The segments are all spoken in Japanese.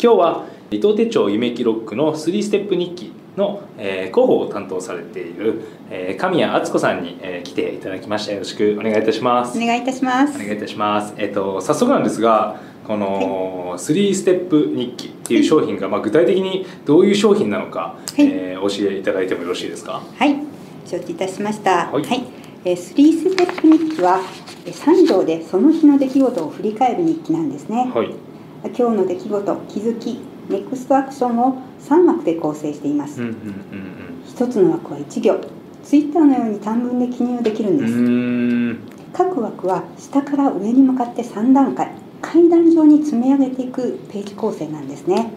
今日は伊藤手帳夢記ロックの3ステップ日記の、えー広報を担当されている、えー神谷敦子さんに、えー来ていただきましたよろしくお願いいたしますお願いいたしますお。願いいたします。えっと早速なんですが、この3ステップ日記っていう商品がまあ具体的にどういう商品なのか、いえー教えていただいてもよろしいですか？はい、承知いたしました。はいえー、スリーステップ日記はえー三行でその日の出来事を振り返る日記なんですね。はい。今日の出来事、気づき、ネクストアクションを三枠で構成しています。うんうん一つの枠は一行。ツイッターのように短文で記入できるんです。各枠は下から上に向かって3段階階段状に積み上げていくページ構成なんですね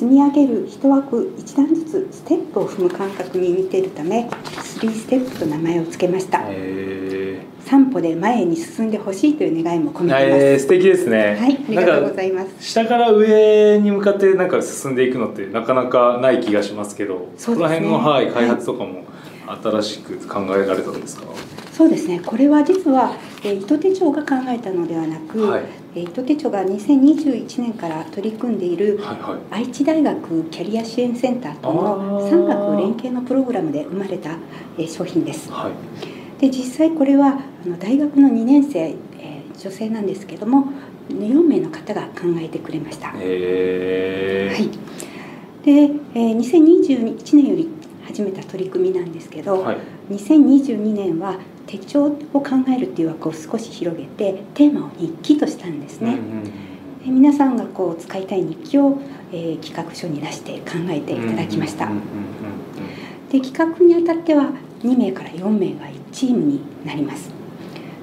積み上げる1枠1段ずつステップを踏む感覚に似ているため3ステップと名前を付けましたえ3歩で前に進んでほしいという願いも込ー、めています、えー素敵ですね。はいありがとうございいます。下から上に向かってなんか進んでいくのってなかなかない気がしますけど、そねこの辺のはいはい開発とかも新しく考えられたんですか？そうですねこれは実は、えー、糸手帳が考えたのではなく、はいえー糸手帳が2021年から取り組んでいるはいはい。愛知大学キャリア支援センターとの産学連携のプログラムで生まれたえー商品です。はい。で実際これはあの大学の2年生、えー女性なんですけども4名の方が考えてくれました。はえーい、で、えー2021年より始めた取り組みなんですけど、はい。2022年は手帳を考えるっていう枠を少し広げてテーマを日記としたんですね。で皆さんがこう使いたい日記を、えー企画書に出して考えていただきました。で企画にあたっては2名から4名が1チームになります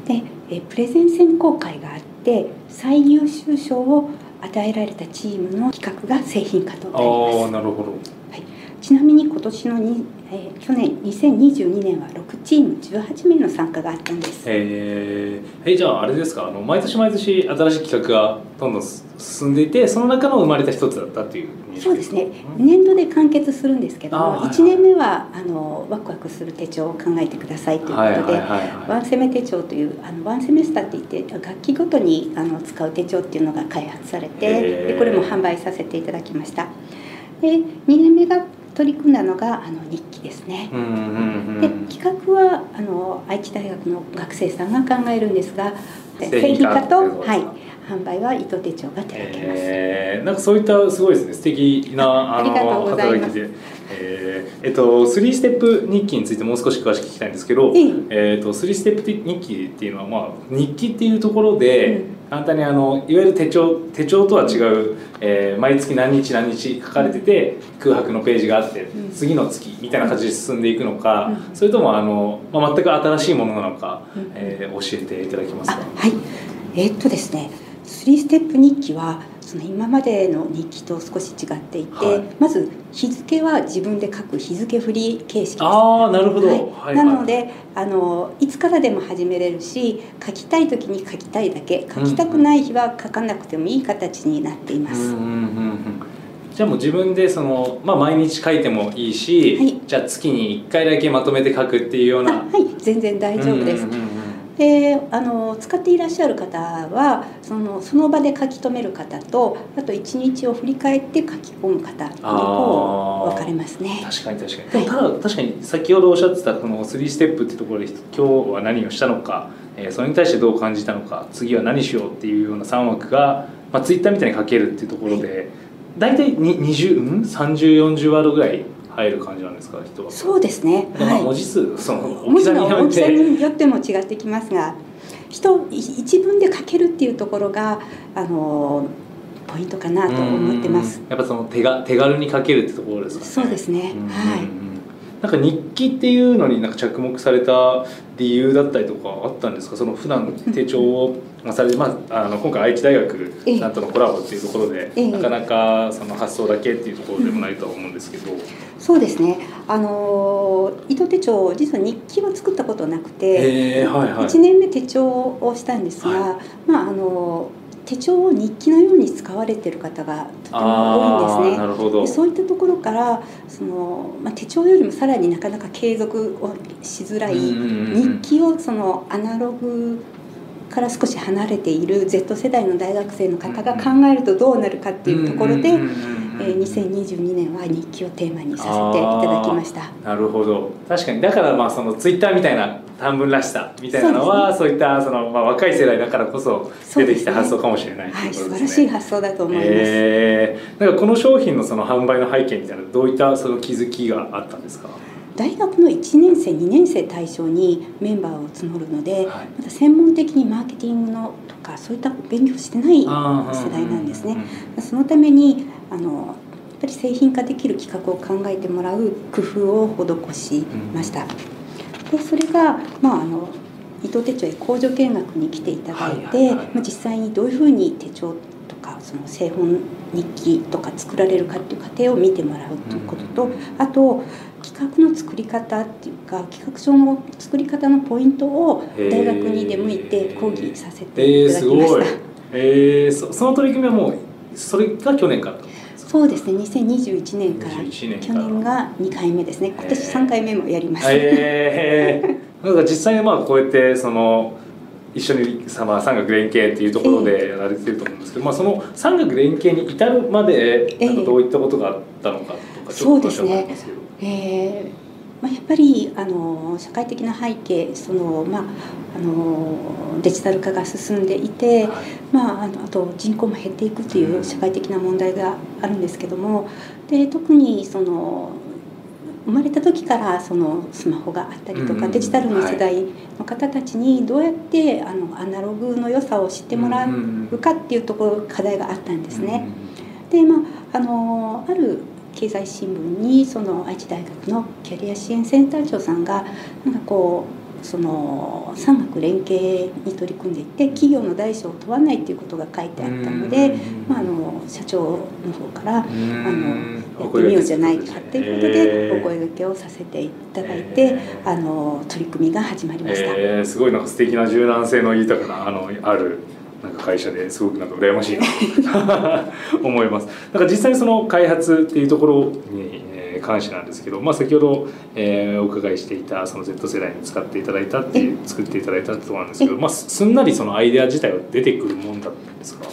でえプレゼン選考会があって最優秀賞を与えられたチームの企画が製品化となりああまなるほど。すちなみに今年のに、えー去年2022年は6チーム18名の参加があったんです。えー、えじゃああれですかあの毎年毎年新しい企画がどんどん進んでいてその中の生まれた一つだったっていうそうですねうん年度で完結するんですけどもあーはいはい。1年目はあのワクワクする手帳を考えてくださいということで、ワンセメ手帳というあのワンセメスターって言って楽器ごとにあの使う手帳っていうのが開発されてでこれも販売させていただきました。で2年目が取り組んだのがあの日記ですね。うんうんうでん企画はあの愛知大学の学生さんが考えるんですが製製品化とはい、販売は糸手帳が手掛けます、えー、なんかそういったすごいですね。素敵なありがとうございますえーえっと3ステップ日記についてもう少し詳しく聞きたいんですけど、ええ。えー、と3ステップ日記っていうのは、まあ、日記っていうところで、うん。簡単にあのいわゆる手帳手帳とは違う、えー毎月何日何日書かれてて空白のページがあって、うん。次の月みたいな感じで進んでいくのか、うん。それともあの、まあ、全く新しいものなのか、うん。えー教えていただけますあか。はい。えーっとですね3ステップ日記はその今までの日記と少し違っていて、はい。まず日付は自分で書く日付振り形式です。ああなるほど、はい。はいなのであのいつからでも始めれるし書きたい時に書きたいだけ。書きたくない日は書かなくてもいい形になっています。うんうんうんうん。じゃあもう自分でその、まあ、毎日書いてもいいし、はい。じゃあ月に1回だけまとめて書くっていうような。あはい。全然大丈夫です。うんうんうんであの使っていらっしゃる方はそのその場で書き留める方とあと一日を振り返って書き込む方にこう分かれますね。確かに確かに、でもただ確かに先ほどおっしゃってたこの3ステップってところで今日は何をしたのか、えーそれに対してどう感じたのか次は何しようっていうような3枠が、まあ、ツイッターみたいに書けるっていうところで、大体に20、うん、3040ワードぐらい入る感じなんですか人は。そうですね。はい。文字数その大文字きさによっの大きさてによっても違ってきますが人い一文で書けるっていうところがあのポイントかなと思ってます。やっぱその手が手軽に書けるってところですかね。そうですね。はい。なんか日記っていうのになんか着目された理由だったりとかあったんですか？その普段手帳をまあされて、まあ、あの今回愛知大学さんとのコラボっていうところで、ええ。なかなかその発想だけっていうところでもないとは思うんですけど、そうですね。あの糸手帳実は日記は作ったことなくて、はいはい。1年目手帳をしたんですが、はまああの手帳を日記のように使われている方がとても多いんですね。そういったところからその、まあ、手帳よりもさらになかなか継続をしづらいうんうんうん日記をそのアナログから少し離れている Z 世代の大学生の方が考えるとどうなるかっていうところで、えー、2022年は日記をテーマにさせていただきました。なるほど。確かに。だからまあそのツイッターみたいな短文らしさみたいなのはそう,、いったその、まあ、若い世代だからこそ出てきた発想かもしれない、ね、はい、素晴らしい発想だと思います、えー、なんかこの商品のその販売の背景みたいなどういったその気づきがあったんですか？大学の1年生2年生対象にメンバーを募るので、はい、まだ専門的にマーケティングのとかそういった勉強してない世代なんですね。そのためにあのやっぱり製品化できる企画を考えてもらう工夫を施しました。でそれが、まあ、あの伊藤手帳へ工場見学に来ていただいて、まあ、実際にどういうふうに手帳とかその製本日記とか作られるかっていう過程を見てもらうということと、あと企画の作り方っていうか企画書の作り方のポイントを大学に出向いて講義させていただきました。えー、そその取り組みはもうそれが去年からそうですね。2021年から去年が2回目ですね。今年3回目もやります。えー、なんか実際にまあこうやってその一緒にさ、まあ、三角連携っていうところでやられてると思うんですけど、えー、まあ、その三角連携に至るまでなんかどういったことがあったのかとかちょっと教えてもらいますけど。えーまあ、やっぱりあの社会的な背景その、まあ、あのデジタル化が進んでいて、はい、まあ、あのあと人口も減っていくという社会的な問題があるんですけどもで特にその生まれた時からそのスマホがあったりとか、デジタルの世代の方たちにどうやってあのアナログの良さを知ってもらうかっていうところ課題があったんですね。でまああのある経済新聞にその愛知大学のキャリア支援センター長さんがなんかこうその産学連携に取り組んでいて企業の大小を問わないっていうことが書いてあったので、まあ、あの社長の方からあのやってみようじゃないかっていうことでお声がけをさせていただいてあの取り組みが始まりました。えー、すごいなんか素敵な柔軟性の豊かなあのあるなんか会社ですごくなんか羨ましいな 思います。なんか実際にその開発っていうところに、えー、関してなんですけど、まあ、先ほど、えー、お伺いしていたその Z 世代に使っていただいたっていう作っていただいたってところなんですけど、まあ、すんなりそのアイデア自体は出てくるもんだったんですか？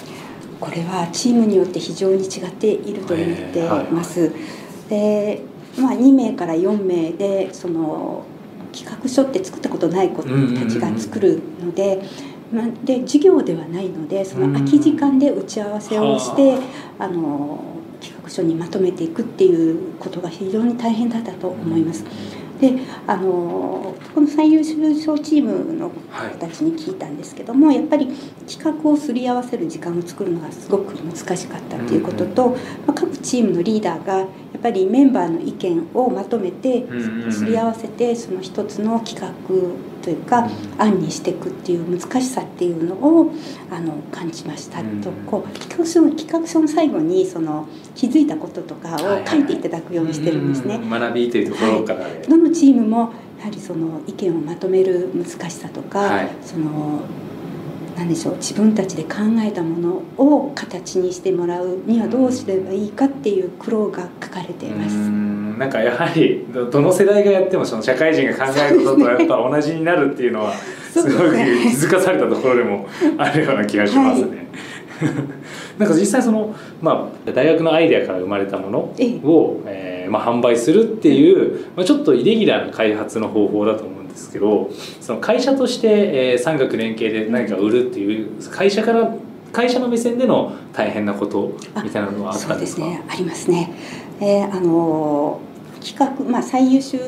これはチームによって非常に違っていると思ってます。でまあ、2名から4名でその企画書って作ったことない子たちが作るので。で授業ではないのでその空き時間で打ち合わせをして、あ。の企画書にまとめていくっていうことが非常に大変だったと思います。であのこの最優秀賞チームの子たちに聞いたんですけども、はい、やっぱり企画をすり合わせる時間を作るのがすごく難しかったっていうことと、まあ、各チームのリーダーがやっぱりメンバーの意見をまとめてすり合わせてその一つの企画というか案にしていくっていう難しさっていうのをあの感じましたとこう企画書企画書の最後にその気づいたこととかを書いていただくようにしてるんですね。学びというところから、はい、どのチームもやはりその意見をまとめる難しさとか、はい、その何でしょう自分たちで考えたものを形にしてもらうにはどうすればいいかっていう苦労が書かれています。なんかやはりどの世代がやってもその社会人が考えることとやっぱ同じになるっていうのは すごく気づかされたところでもあるような気がしますね。なんか実際その、まあ、大学のアイデアから生まれたものを、ええー、まあ、販売するっていう、まあ、ちょっとイレギュラーな開発の方法だと思うんですけどその会社として、えー、産学連携で何か売るっていう会社から会社の目線での大変なことみたいなのはあったんですか？ね。ありますね。えー、あの企画、まあ、最優秀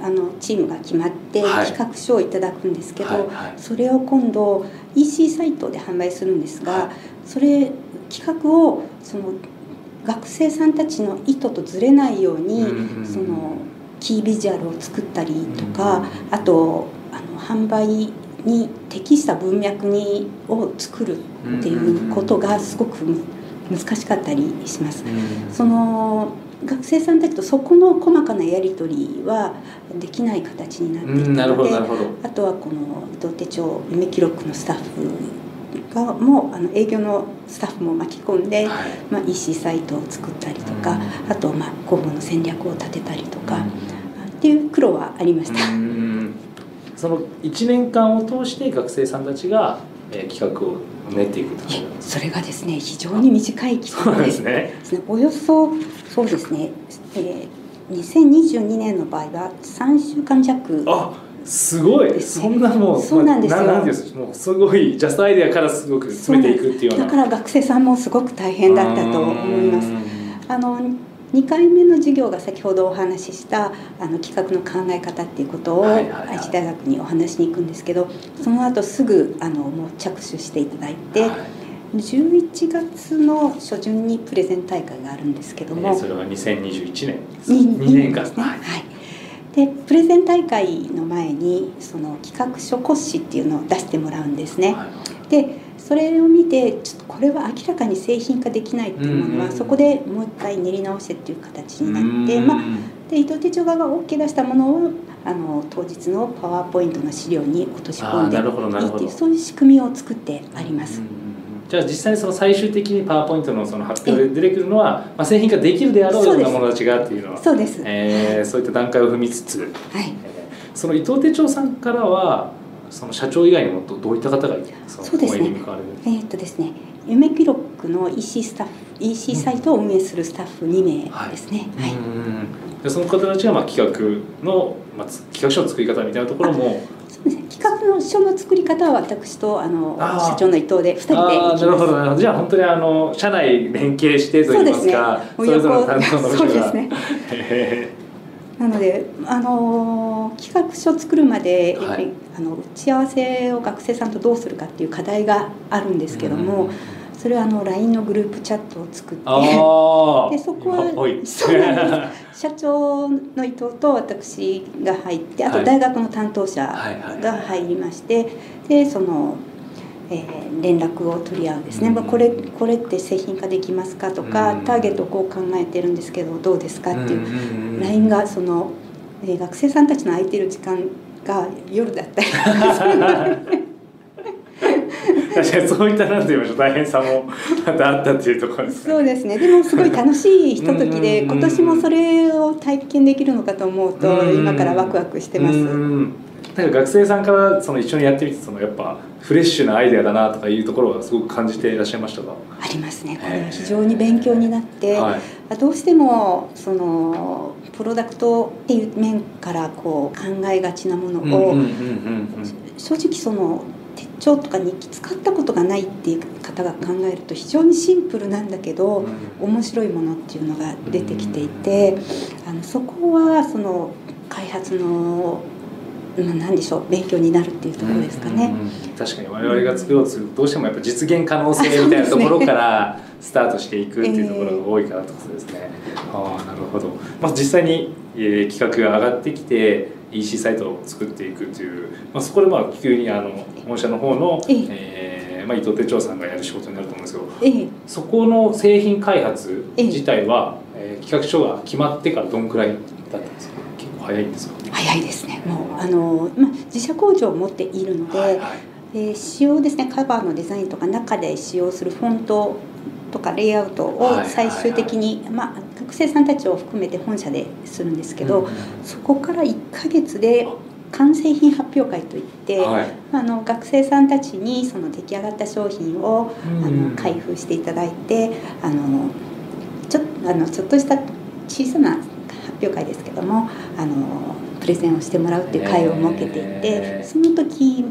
あのチームが決まって企画書をいただくんですけど、はいはい。はい、それを今度 EC サイトで販売するんですが、それ企画をその学生さんたちの意図とずれないように、そのキービジュアルを作ったりとか、あとあの販売に適した文脈にを作るっていうことがすごく難しかったりします。その学生さんたちとそこの細かなやり取りはできない形になっていたのであとはこの伊藤手帳夢記録のスタッフがもあの営業のスタッフも巻き込んで、はい、まあ、EC サイトを作ったりとか、うん、あとまあ広報の戦略を立てたりとか、うん、っていう苦労はありました。その1年間を通して学生さんたちがえー企画を練っていくそれがですね非常に短い期間でですすね。およそそうですね、えー、2022年の場合は3週間弱。あすごい、そんなもうそうなんですよ。です。かもうすごいジャストアイデアからすごく詰めていくっていうような。だから学生さんもすごく大変だったと思います。うん。あの2回目の授業が先ほどお話ししたあの企画の考え方っていうことを愛知大学にお話しに行くんですけどその後すぐあのもう着手していただいて、はい11月の初旬にプレゼン大会があるんですけども、えーそれは2021年に2年間ですね。ははいい。でプレゼン大会の前にその企画書骨子っていうのを出してもらうんですね。はいでそれを見てちょっとこれは明らかに製品化できないっていうものは、そこでもう一回練り直してっていう形になって、うんまあ、で伊藤手帳側が OK 出したものをあの当日のパワーポイントの資料に落とし込んでいあーなるほどなるほど。いっていうそういう仕組みを作ってあります。うんじゃあ実際にその最終的にパワーポイントのその発表で出てくるのは、まあ、製品化できるであろうようなものたちがっていうのは。そうです。えーそういった段階を踏みつつ、はい。えーその伊藤手帳さんからはその社長以外にもどどういった方がそそうですね。えーっとですね、夢記録の EC スタッフ、EC サイトを運営するスタッフ2名ですね。はい。うん。でその方たちがまあ企画の、まあ、つ企画書の作り方みたいなところもそうですね。企画の書の作り方は私とあの社長の伊藤で2人でなるほどなるほど。じゃあ本当にあの社内連携してといいますかそうですね。それぞれの担当の部署が。そうですね。へなので、あのー企画書を作るまで、やっあの打ち合わせを学生さんとどうするかっていう課題があるんですけども、うん。それはあの LINE のグループチャットを作ってでそこは社長の伊藤と私が入ってあはい。と大学の担当者が入りましてでその、えー連絡を取り合うんですね、うん。まあ、これこれって製品化できますかとか、うん。ターゲットをこう考えてるんですけどどうですかっていう。LINE がその、えー学生さんたちの空いてる時間が夜だったり。確かにそういったなんて言いましょう大変さもまたあったっていうところですかそうですね。でもすごい楽しいひとときでうん今年もそれを体験できるのかと思うとうん今からワクワクしてます。うんなんか学生さんからその一緒にやってみてそのやっぱフレッシュなアイデアだなとかいうところはすごく感じていらっしゃいましたか、ありますね。これは非常に勉強になって、はい、どうしてもそのプロダクトっていう面からこう考えがちなものを、正直その手帳とか日記使ったことがないっていう方が考えると非常にシンプルなんだけど、面白いものっていうのが出てきていて、あのそこはその開発のまあ何でしょう勉強になるっていうところですかね。うんうんうん確かに我々が作ろうとするとどうしてもやっぱ実現可能性みたいなところからスタートしていくっていうところが多いからとですね。ああなるほど。まあ実際に、えー企画が上がってきて EC サイトを作っていくという、まあ、そこでまあ急にあの本社の方の、ええ。えーまあ、伊藤手帳さんがやる仕事になると思うんですけどええ。そこの製品開発ええ。自体は、えー企画書が決まってからどんくらいだったんですか？結構早いんですか？早いですね。もうあの、まあ、自社工場を持っているので、はいはい。で使用ですねカバーのデザインとか中で使用するフォントとかレイアウトを最終的に、まあ、学生さんたちを含めて本社でするんですけど、うんそこから1ヶ月で完成品発表会といって、はい。あの学生さんたちにその出来上がった商品をあうん。の開封していただいてあのちょあのちょっとした小さな発表会ですけどもあのプレゼンをしてもらうっていう会を設けていて、その時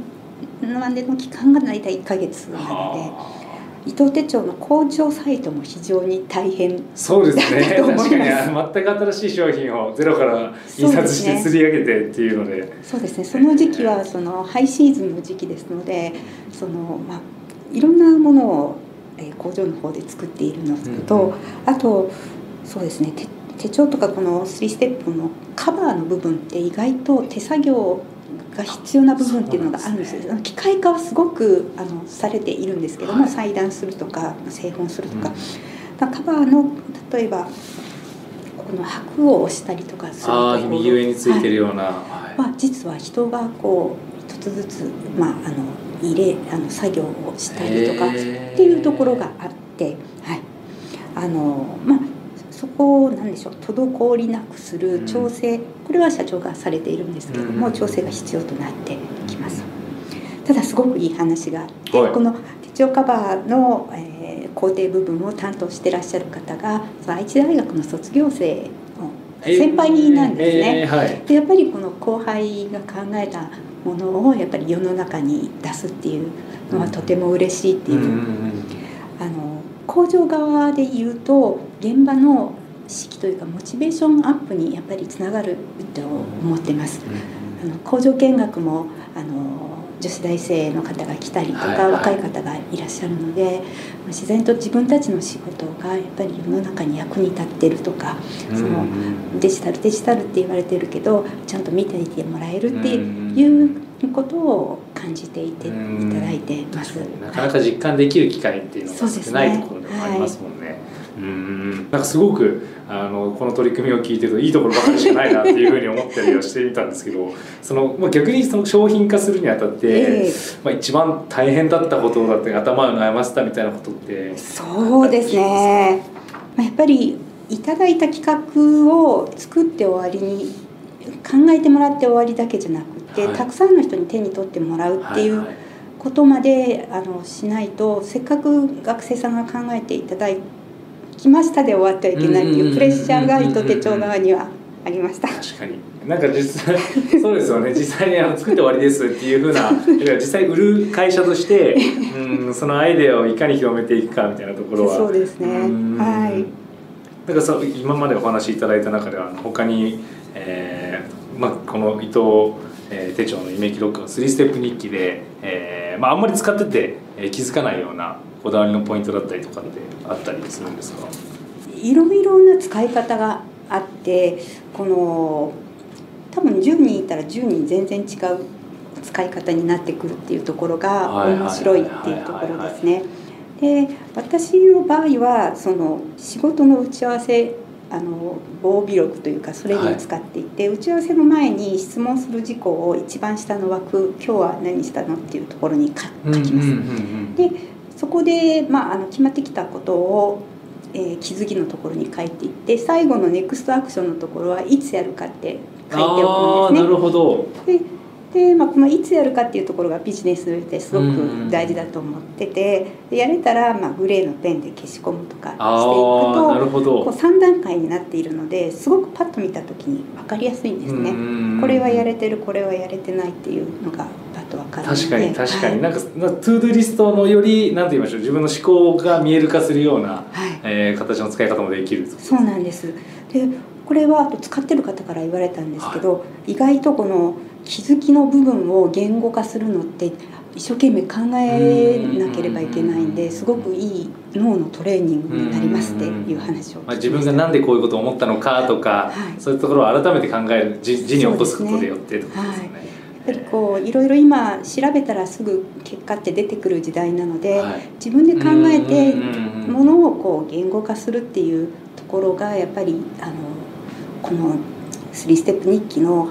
までの期間が大体1ヶ月なのはあ。で伊藤手帳の工場サイトも非常に大変そうですね。確かに全く新しい商品をゼロから印刷して釣り上げてっていうので。そうですね。その時期はそのハイシーズンの時期ですのでその、まあ、いろんなものを、えー工場の方で作っているのと、うんあとそうですね。手手帳とかこの3ステップのカバーの部分って意外と手作業が必要な部分っていうのがあるんですよ。そう機械化はすごくあのされているんですけども、はい。裁断するとか製本するとか,、うん。カバーの例えばこの箔を押したりとかするとああ右上についてるような、はい。は実は人がこう一つずつ、まあ、あの入れあの作業をしたりとかっていうところがあって、はい、あのまあそこを何でしょう滞りなくする調整、これは社長がされているんですけれども、うん。調整が必要となってきます。ただすごくいい話があって、はい。この手帳カバーの、えー工程部分を担当してらっしゃる方がその愛知大学の卒業生の先輩なんですね。えーはい。でやっぱりこの後輩が考えたものをやっぱり世の中に出すっていうのはとても嬉しいっていう、工場側で言うと現場の士気というかモチベーションアップにやっぱりつながると思ってます。あの工場見学もあの女子大生の方が来たりとか、はいはい。若い方がいらっしゃるのでまあ自然と自分たちの仕事がやっぱり世の中に役に立ってるとかそのデジタルデジタルって言われてるけどちゃんと見ていてもらえるってうんいうことを感じていていただいてます。なかなか実感できる機会っていうのがないところでもありますもんね。うんなんかすごくあのこの取り組みを聞いてるといいところばかりしかないなっていうふうに思ったりはしてみたんですけどその、まあ、逆にその商品化するにあたって、ええまあ、一番大変だったことだって頭を悩ませたみたいなことってそうですね。まあやっぱりいただいた企画を作って終わりに考えてもらって終わりだけじゃなくて、はい。たくさんの人に手に取ってもらうっていうはいはい。ことまであのしないとせっかく学生さんが考えていただきましたで終わってはいけないっていうプレッシャーが糸手帳側にはありました。確かに。なんか実際 そうですよね。実際にあの作って終わりですっていうふうな実際売る会社としてうんそのアイデアをいかに広めていくかみたいなところは。そうですね。うん。はい。なんかそう今までお話しいただいた中では他に、えーまあ、この伊藤、えー手帳のイメージロックの3ステップ日記で、えーまあ、あんまり使ってて、えー気づかないようなこだわりのポイントだったりとかってあったりするんですか？いろいろな使い方があってこの多分10人いたら10人全然違う使い方になってくるっていうところがはい面白いっていうところですね。で私の場合はその仕事の打ち合わせあの防備録というかそれに使っていて、打ち合わせの前に質問する事項を一番下の枠「今日は何したの?」っていうところに書書きます。でそこで、まあ、あの決まってきたことを、えー気づきのところに書いていって最後のネクストアクションのところはいつやるかって書いておくんですね。るほどでで、まあ、このいつやるかっていうところがビジネスですごく大事だと思っててでやれたら、まあ、グレーのペンで消し込むとかしていくああなとるほど。こう3段階になっているのですごくパッと見た時に分かりやすいんですね。これはやれてるこれはやれてないっていうのがパッと分かる確かに確かに、はいなんかな To Do リストのよりなんて言いましょう自分の思考が見える化するような、はい。えー形の使い方もできるそうなんです。でこれはあと使ってる方から言われたんですけど、意外とこの気づきの部分を言語化するのって一生懸命考えなければいけないんですごくいい脳のトレーニングになりますっていう話をまあ、ま自分がしたなんでこういうことを思ったのかとか、はい。そういうところを改めて考える字字に起こすことでよってとですよね。やっぱりこういろいろ今調べたらすぐ結果って出てくる時代なので、はい。自分で考えてものをこう言語化するっていうところがやっぱりあのこの3ステップ日記の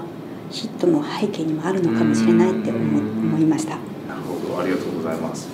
ヒットの背景にもあるのかもしれないって思思いました。なるほどありがとうございます。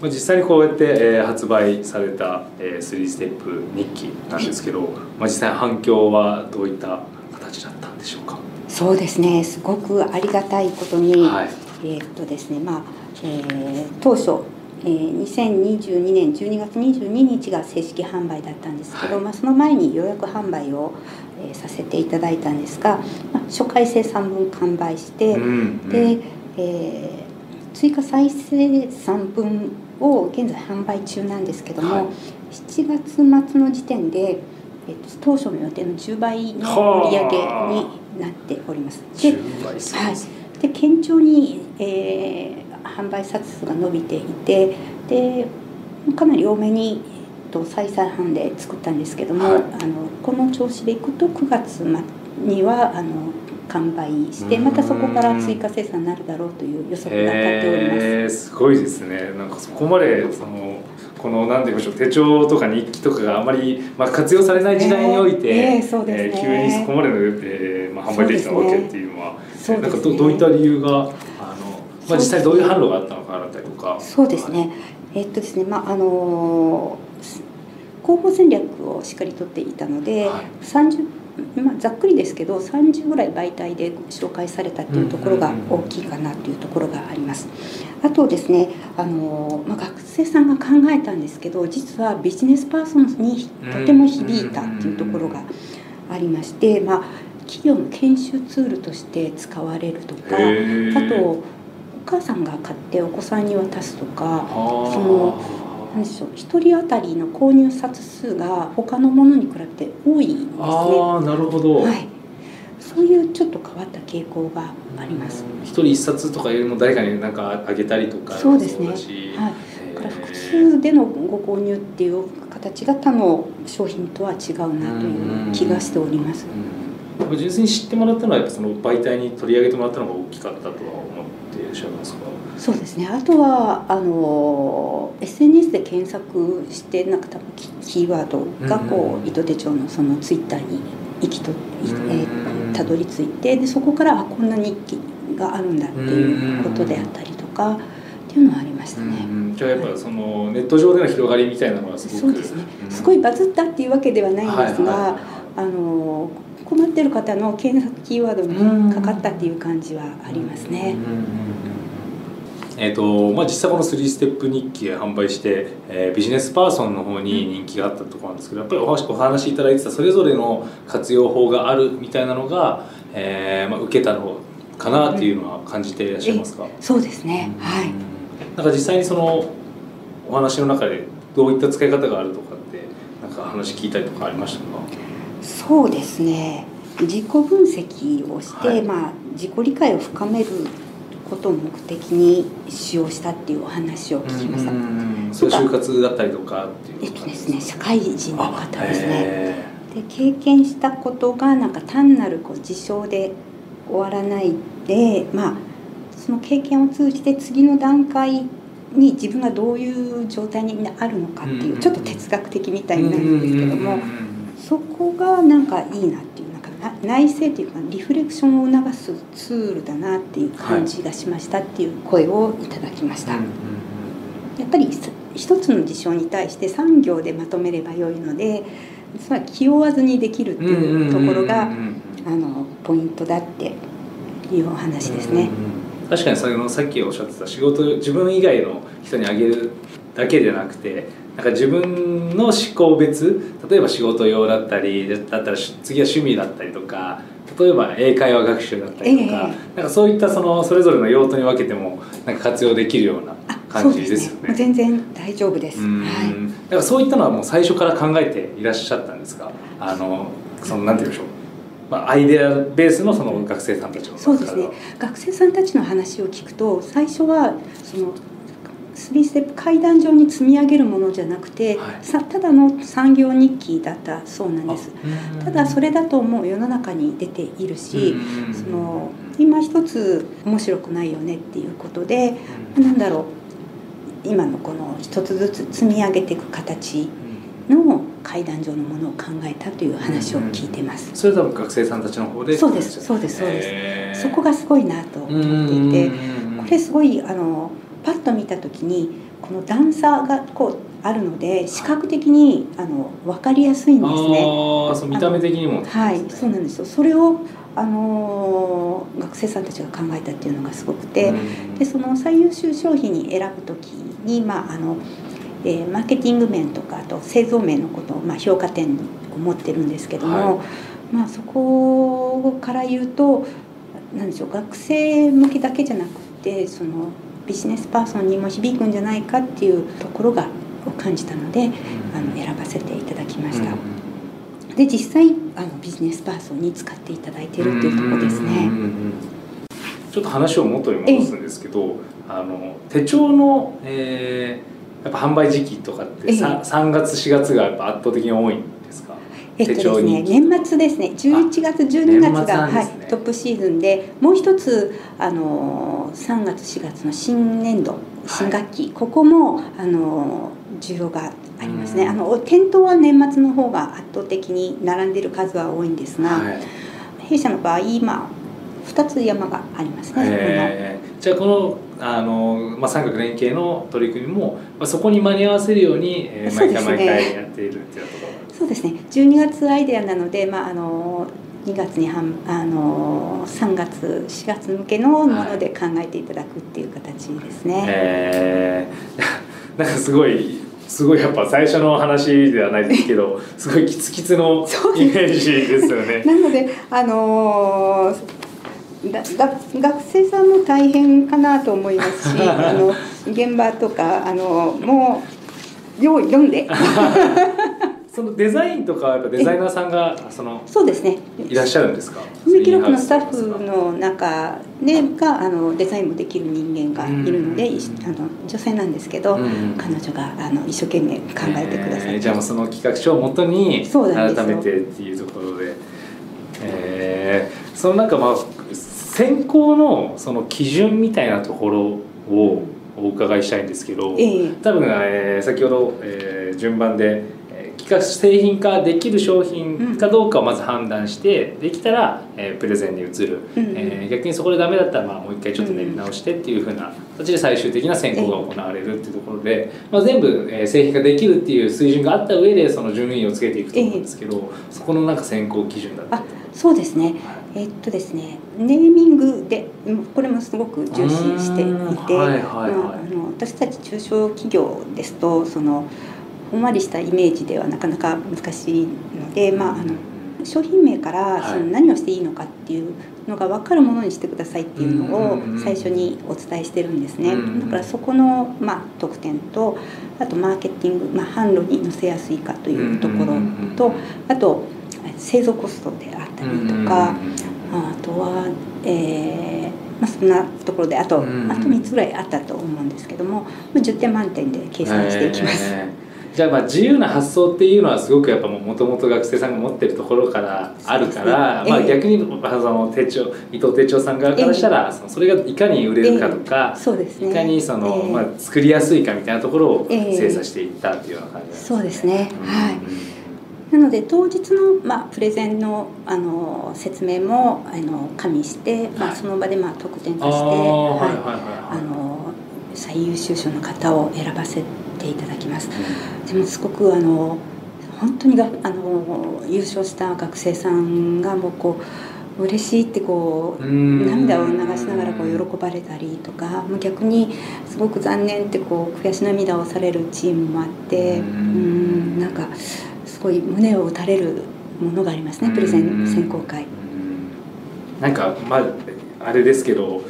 まあ実際にこうやって、えー発売された、えー、3ステップ日記なんですけど、まあ、実際反響はどういった形だったんでしょうか？そうですねすごくありがたいことに、はい。えーっとですねまあ、えー当初、えー2022年12月22日が正式販売だったんですけど、はいまあ、その前に予約販売を、えーさせていただいたんですが、まあ、初回生産分完売して、うんうん。で、えー追加再生産分を現在販売中なんですけども、はい。7月末の時点で、えっと当初の予定の10倍の売り上げになっております。で10倍するんで堅調に、えー販売冊数が伸びていてでかなり多めに、と再々販で作ったんですけども、はい。あのこの調子でいくと9月にはあの完売してうん。またそこから追加生産になるだろうという予測が立っております。すごいですね。なんかそこまでそのこの何て言いましょう手帳とか日記とかがあまり、まあ、活用されない時代において、ええそうですね。ー急にそこまでの、えーまあ、販売できたわけっていうのはそうね。なんかどどういった理由があの、まあ、実際どういう反応があったのかだったりとか。そうですね。えっとですね、まああの広報戦略をしっかりとっていたので、はい。30まあ、ざっくりですけど30ぐらい媒体で紹介されたっていうところが大きいかなというところがあります。あとですねあの、まあ、学生さんが考えたんですけど実はビジネスパーソンにとても響いたっていうところがありまして、まあ、企業の研修ツールとして使われるとかあとお母さんが買ってお子さんに渡すとかその何でしょう。1人当たりの購入冊数が他のものに比べて多いんですね。ああなるほど、はい、そういうちょっと変わった傾向があります。一人一冊とかいうのを誰かになんかあげたりとかそうですね。はい、だから複数でのご購入っていう形が他の商品とは違うなという気がしております。うん純粋に知ってもらったのはやっぱその媒体に取り上げてもらったのが大きかったとは思っていらっしゃいますか？そうですね。あとはあの SNS で検索してなんか多分キキーワードがこう糸手帳のそのツイッターに行きと、えーたどり着いてでそこからあこんな日記があるんだっていうことであったりとかっていうのはありましたね。うんじゃあやっぱそのネット上での広がりみたいなのはすごくそうですね。すごいバズったっていうわけではないんですが、はいはいあの困ってる方の検索キーワードにかかったっていう感じはありますね。えーとまあ、実際この3ステップ日記販売して、えービジネスパーソンの方に人気があったところなんですけどやっぱりお話お話しいただいてたそれぞれの活用法があるみたいなのが、えーまあ、受けたのかなっていうのは感じていらっしゃいますか、そうですね。はい。なんか実際にそのお話の中でどういった使い方があるとかってなんか話聞いたりとかありましたか？そうですね。自己分析をして、はいまあ自己理解を深めることを目的に使用したっていうお話を聞きました。うんそういう就活だったりとかっていうえっとですね、社会人の方。ですね。へで経験したことがなんか単なるこう事象で終わらないでまあその経験を通じて次の段階に自分がどういう状態にあるのかっていう、うんちょっと哲学的みたーいになるんですけども、うん。そこがなんかいいなっていう内省というかリフレクションを促すツールだなっていう感じがしましたっていう声をいただきました。うんやっぱりさ一つの事象に対して産業でまとめればよいのでつまり気負わずにできるっていうところがポイントだっていうお話ですね。確かにそのさっきおっしゃってた仕事自分以外の人にあげるだけじゃなくてなんか自分の思考別例えば仕事用だったりだったらし次は趣味だったりとか例えば英会話学習だったりとか,、えなんかそういったそのそれぞれの用途に分けてもなんか活用できるようなあ感じですよね。もう全然大丈夫です。うんはい。だからそういったのはもう最初から考えていらっしゃったんですか？あのそのなんて言うんでしょう、まあ、アイデアベースのその学生さんたちのそうですね。学生さんたちの話を聞くと最初はその3ステップ階段上に積み上げるものじゃなくて、はい。さただの産業日記だったそうなんです。ただそれれだともう世の中に出ているし、その今一つ面白くないよねっていうことでなんだろう今のこの一つずつ積み上げていく形の階段上のものを考えたという話を聞いてます。それ多分学生さんたちの方でそうですそうですそうです。そこがすごいなと思っていて、これすごいあのパッと見た時にこの段差がこうあるので視覚的にあの分かりやすいんですね。ああそう見た目的にもはい、そうなんですよ。それをあの学生さんたちが考えたっていうのがすごくて、でその最優秀商品に選ぶ時にまああの、えーマーケティング面とかあと製造面のことをまあ評価点を持ってるんですけども、はまあそこから言うとなんでしょう学生向けだけじゃなくてそのビジネスパーソンにも響くんじゃないかっていうところがを感じたのであの選ばせていただきました。で実際あのビジネスパーソンに使っていただいているっていうところですね。ちょっと話を元に戻すんですけど、あの手帳の、えーやっぱ販売時期とかってええ。3, 3月4月がやっぱ圧倒的に多いえっとですね、年末ですね。11月12月が、ね。はい、トップシーズンでもう一つあの3月4月の新年度新学期、ここもあの需要がありますね、うん。あの店頭は年末の方が圧倒的に並んでいる数は多いんですが、はい。弊社の場合今2つ山がありますね、えー。じゃあこのあの、まあ、三角連携の取り組みも、まあ、そこに間に合わせるように、えー毎回毎回やっているっていうところそうですね。12月アイデアなので、まあ、あの2月にはんあの3月4月向けのもので考えていただくっていう形ですね。えー、なんかすごいすごいやっぱ最初の話ではないですけど すごいキツキツのイメージですよね。なのであのだが学生さんも大変かなと思いますしあの現場とかあのもうよう読んでそのデザインとかやっぱデザイナーさんがそのそうですね。いらっしゃるんですか？梅記録のスタッフの中でがあのデザインもできる人間がいるので、あの女性なんですけど、彼女があの一生懸命考えてくださって、えー、じゃあもうその企画書をもとに改めてっていうところで。えー、そのなんかまあ選考のその基準みたいなところをお伺いしたいんですけど、えー、多分、えー、先ほど、えー、順番でが製品化できる商品かどうかをまず判断してできたら、えー、プレゼンに移る、うん、えー、逆にそこでダメだったらまあもう一回ちょっと練り直してっていうふうな形で最終的な選考が行われるっていうところで、まあ、全部、えー、製品化できるっていう水準があった上でその順位をつけていくと思うんですけど、そこのなんか選考基準だったりそうですね、えー、っとですねネーミングでこれもすごく重視していて、はいはいはい、あの私たち中小企業ですとそのほんわりしたイメージではなかなか難しいので、まあ、あの商品名からその何をしていいのかっていうのが分かるものにしてくださいっていうのを最初にお伝えしてるんですね。だからそこの、まあ、特典とあとマーケティング、まあ、販路に載せやすいかというところとあと製造コストであったりとかあとは、えーまあ、そんなところであとあと3つぐらいあったと思うんですけども10点満点で計算していきます。じゃあまあ自由な発想っていうのはすごくやっぱもともと学生さんが持ってるところからあるから、ね、まあ逆にその手帳伊藤手帳さん側からしたら、それがいかに売れるかとか、そうですね、いかにその、まあ、作りやすいかみたいなところを精査していったっていうような感じですね。そうですね、はい。なので当日の、まあ、プレゼンのあの説明もあの加味して、まあ、その場で、まあ、特典として、はいあの最優秀賞の方を選ばせていただきます。でもすごくあの本当にがあの優勝した学生さんがもうこう嬉しいってこう涙を流しながらこう喜ばれたりとか逆にすごく残念ってこう悔し涙をされるチームもあってうんなんかすごい胸を打たれるものがありますねプレゼン選考会。なんかまああれですけど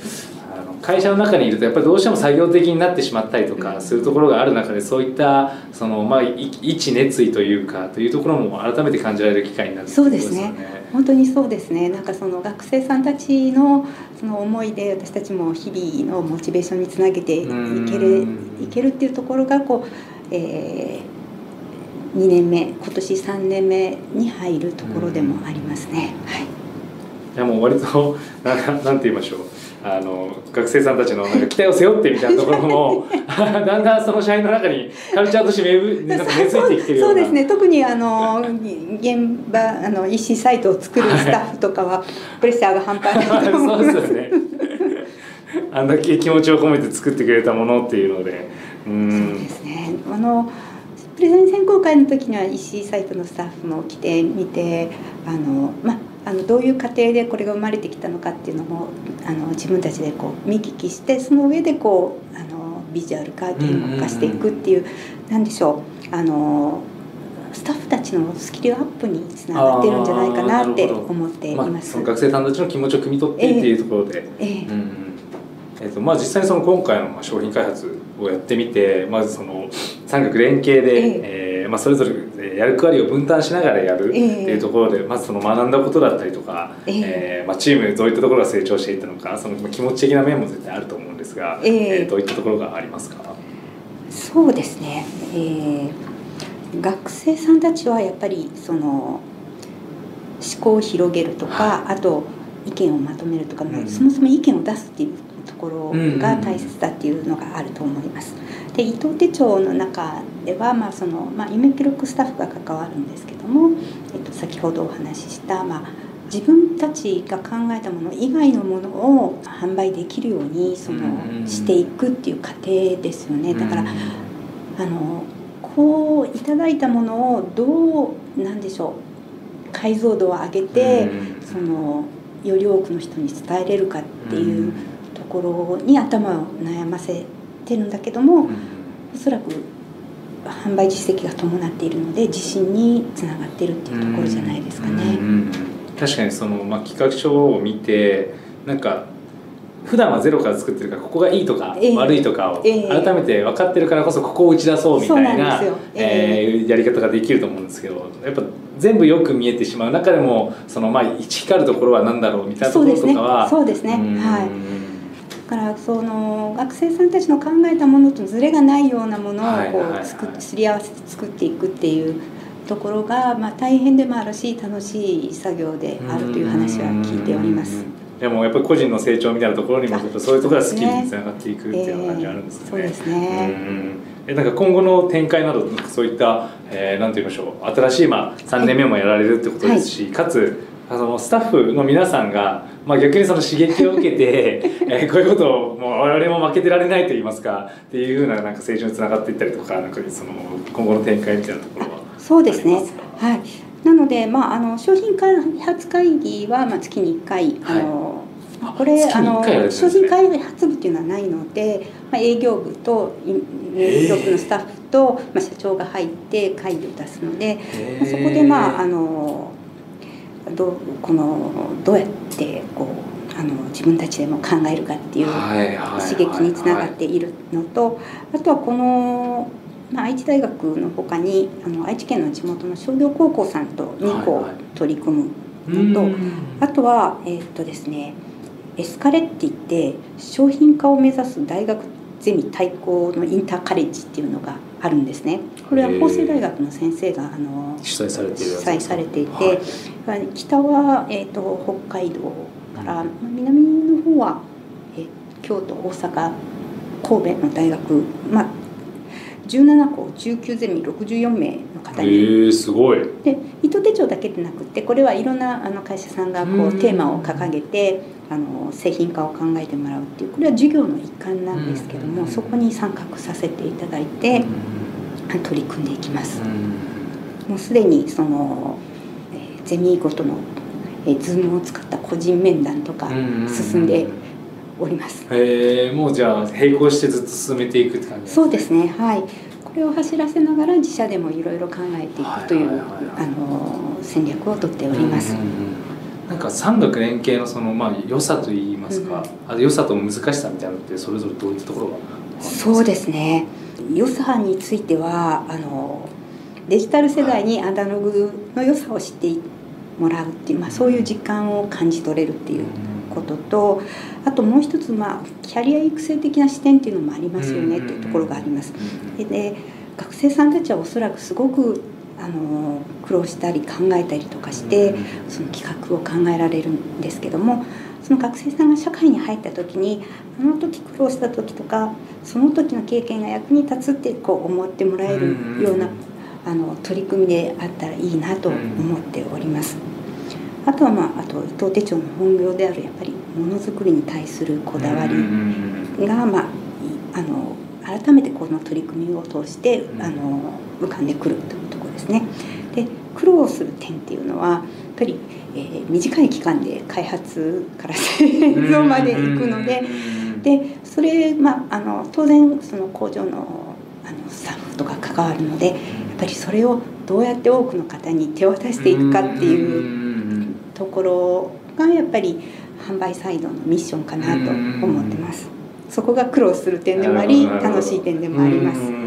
会社の中にいるとやっぱりどうしても作業的になってしまったりとかするところがある中でそういったそのまあ一熱意というかというところも改めて感じられる機会になる、そうですね。本当にそうですね。なんかその学生さんたちのその思いで私たちも日々のモチベーションにつなげていけるいけるっていうところがこう、えー、2年目今年3年目に入るところでもありますね。はい、いやもう割とななんて言いましょうあの学生さんたちのなんか期待を背負ってみたいなところも だんだんその社員の中にカルチャーとして根付いてきてるような。そうですね。特にあの現場あの EC サイトを作るスタッフとかはプレッシャーが半端ないと思います。そうですね。あんだけ気持ちを込めて作ってくれたものっていうので。うん。そうですね。あのプレゼン選考会の時には EC サイトのスタッフも来てみてあのまああのどういう過程でこれが生まれてきたのかっていうのもあの自分たちでこう見聞きしてその上でこうあのビジュアル化言語化していくっていう,、なんでしょう。あのスタッフたちのスキルアップにつながってるんじゃないかなって思っています。まあ、学生さんたちの気持ちを汲み取ってっていうところで、えー、えーうん。えーとまあ、実際にその今回の商品開発をやってみてまずその三角連携で、えー、えー、まあ、それぞれやる役割を分担しながらやるっていうところで、えー、まずその学んだことだったりとか、えまあ、チームどういったところが成長していったのかその気持ち的な面も絶対あると思うんですが、えどういったところがありますか？そうですね、えー、学生さんたちはやっぱりその思考を広げるとか、はい、あと意見をまとめるとか、うん、そもそも意見を出すっていうところが大切だっていうのがあると思います。で伊藤手帳の中では、まあそのまあ、夢記録スタッフが関わるんですけども、えっと、先ほどお話しした、まあ、自分たちが考えたもの以外のものを販売できるようにそのしていくっていう過程ですよね。だからあのここういただいたものをどうなんでしょう解像度を上げて、そのより多くの人に伝えれるかっていうところに頭を悩ませてるんだけども、おそらく販売実績が伴っているので自信につながってるっていうところじゃないですかね。確かにその、まあ、企画書を見てなんか普段はゼロから作ってるからここがいいとか悪いとかを改めて分かってるからこそここを打ち出そうみたいなえやり方ができると思うんですけどやっぱ全部よく見えてしまう中でもそのまあ一光るところは何だろうみたいなところとかはそうですね。はい。だからその学生さんたちの考えたものとずれがないようなものをこう作すり合わせて作っていくっていうところがまあ大変でもあるし楽しい作業であるという話は聞いております。でもやっぱり個人の成長みたいなところにもそういうところがスキルにつながっていくっていう感じあるんですね。そうですね。えなんか今後の展開などそういった、えー、なんて言いましょう。新しいまあ3年目もやられるってことですし、はい、かつあのスタッフの皆さんが、まあ、逆にその刺激を受けて、えー、こういうことをもう我々も負けてられないと言いますかっていうふうななんか成長につながっていったりとかなんかその今後の展開みたいなところは。そうですね。はい。なので、まあ、あの商品開発会議はまあ月に1回、あのこれ、あの商品開発部っていうのはないので、まあ、営業部と営業部のスタッフと、まあ、社長が入って会議を出すので、まあ、そこでまああのどこのどうやってこうあの自分たちでも考えるかっていう刺激につながっているのとあとはこの、まあ、愛知大学のほかにあの愛知県の地元の商業高校さんと2校取り組むのと、あとはえっとですねエスカレって言って商品化を目指す大学ゼミ対抗のインターカレッジっていうのがあるんですね。これは法政大学の先生があの主催されている主催されていて、はい、北は、えーと、北海道から南の方は、え京都大阪神戸の大学まあ17校19ゼミ64名の方に、えー、すごい。で糸手帳だけでなくてこれはいろんなあの会社さんがこうテーマを掲げてあの製品化を考えてもらうっていうこれは授業の一環なんですけどもそこに参画させていただいて取り組んでいきます。もうすでにその、えー、ゼミごとの、えー、ズームを使った個人面談とか進んでおります。へえもうじゃあ並行してずっと進めていくって感じ、ね、そうですねはい。これを走らせながら自社でもいろいろ考えていくというあの戦略をとっております。うんうんうん。なんか産学連携のそのまあ良さといいますか、うん、あ良さと難しさみたいなのってそれぞれどういったところがそうですね。良さについてはあのデジタル世代にアナログの良さを知ってもらうっていう、まあ、そういう実感を感じ取れるっていうこととあともう一つ、まあ、キャリア育成的な視点っていうのもありますよねっていうところがあります。で学生さんたちはおそらくすごくあの苦労したり考えたりとかしてその企画を考えられるんですけどもその学生さんが社会に入った時にあの時苦労した時とかその時の経験が役に立つってこう思ってもらえるようなあの取り組みであったらいいなと思っております。あとはまああと伊藤手帳の本業であるやっぱりものづくりに対するこだわりがまああの改めてこの取り組みを通してあの浮かんでくるというところですね。で苦労する点っていうのはやっぱり、えー、短い期間で開発から製造まで行くのででそれ、まあ、あの当然その工場のあのスタッフとか関わるのでやっぱりそれをどうやって多くの方に手渡していくかっていうところがやっぱり販売サイドのミッションかなと思ってます。そこが苦労する点でもあり楽しい点でもあります。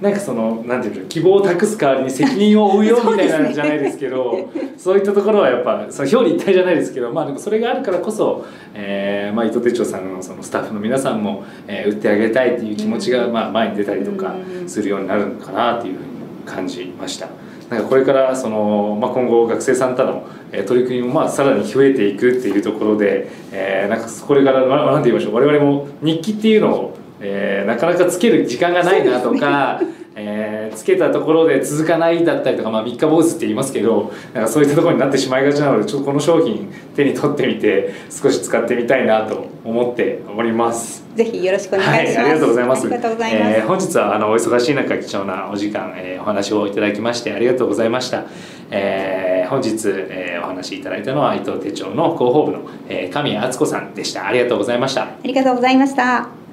なんかそのなんていうの希望を託す代わりに責任を負うよみたいなんじゃないですけど そういったところはやっぱその表裏一体じゃないですけど、まあ、でもそれがあるからこそ、えーまあ、伊藤手帳さんのそのスタッフの皆さんも、えー、売ってあげたいっていう気持ちが、まあ、前に出たりとかするようになるのかなというふうに感じました。なんかこれからその、まあ、今後学生さんとの取り組みもまあさらに増えていくっていうところで、えー、なんかこれから何て言いましょう我々も日記っていうのを、えー、なかなかつける時間がないなとか、えー、つけたところで続かないだったりとか、まあ、三日坊主って言いますけどなんかそういったところになってしまいがちなのでちょっとこの商品手に取ってみて少し使ってみたいなと思っております。ぜひよろしくお願いします。はい、ありがとうございます。ありがとうございます。えー本日はあのお忙しい中貴重なお時間、えーお話をいただきましてありがとうございました。えー本日、えーお話しいただいたのは伊藤手帳の広報部の、えー神谷敦子さんでした。ありがとうございました。ありがとうございました。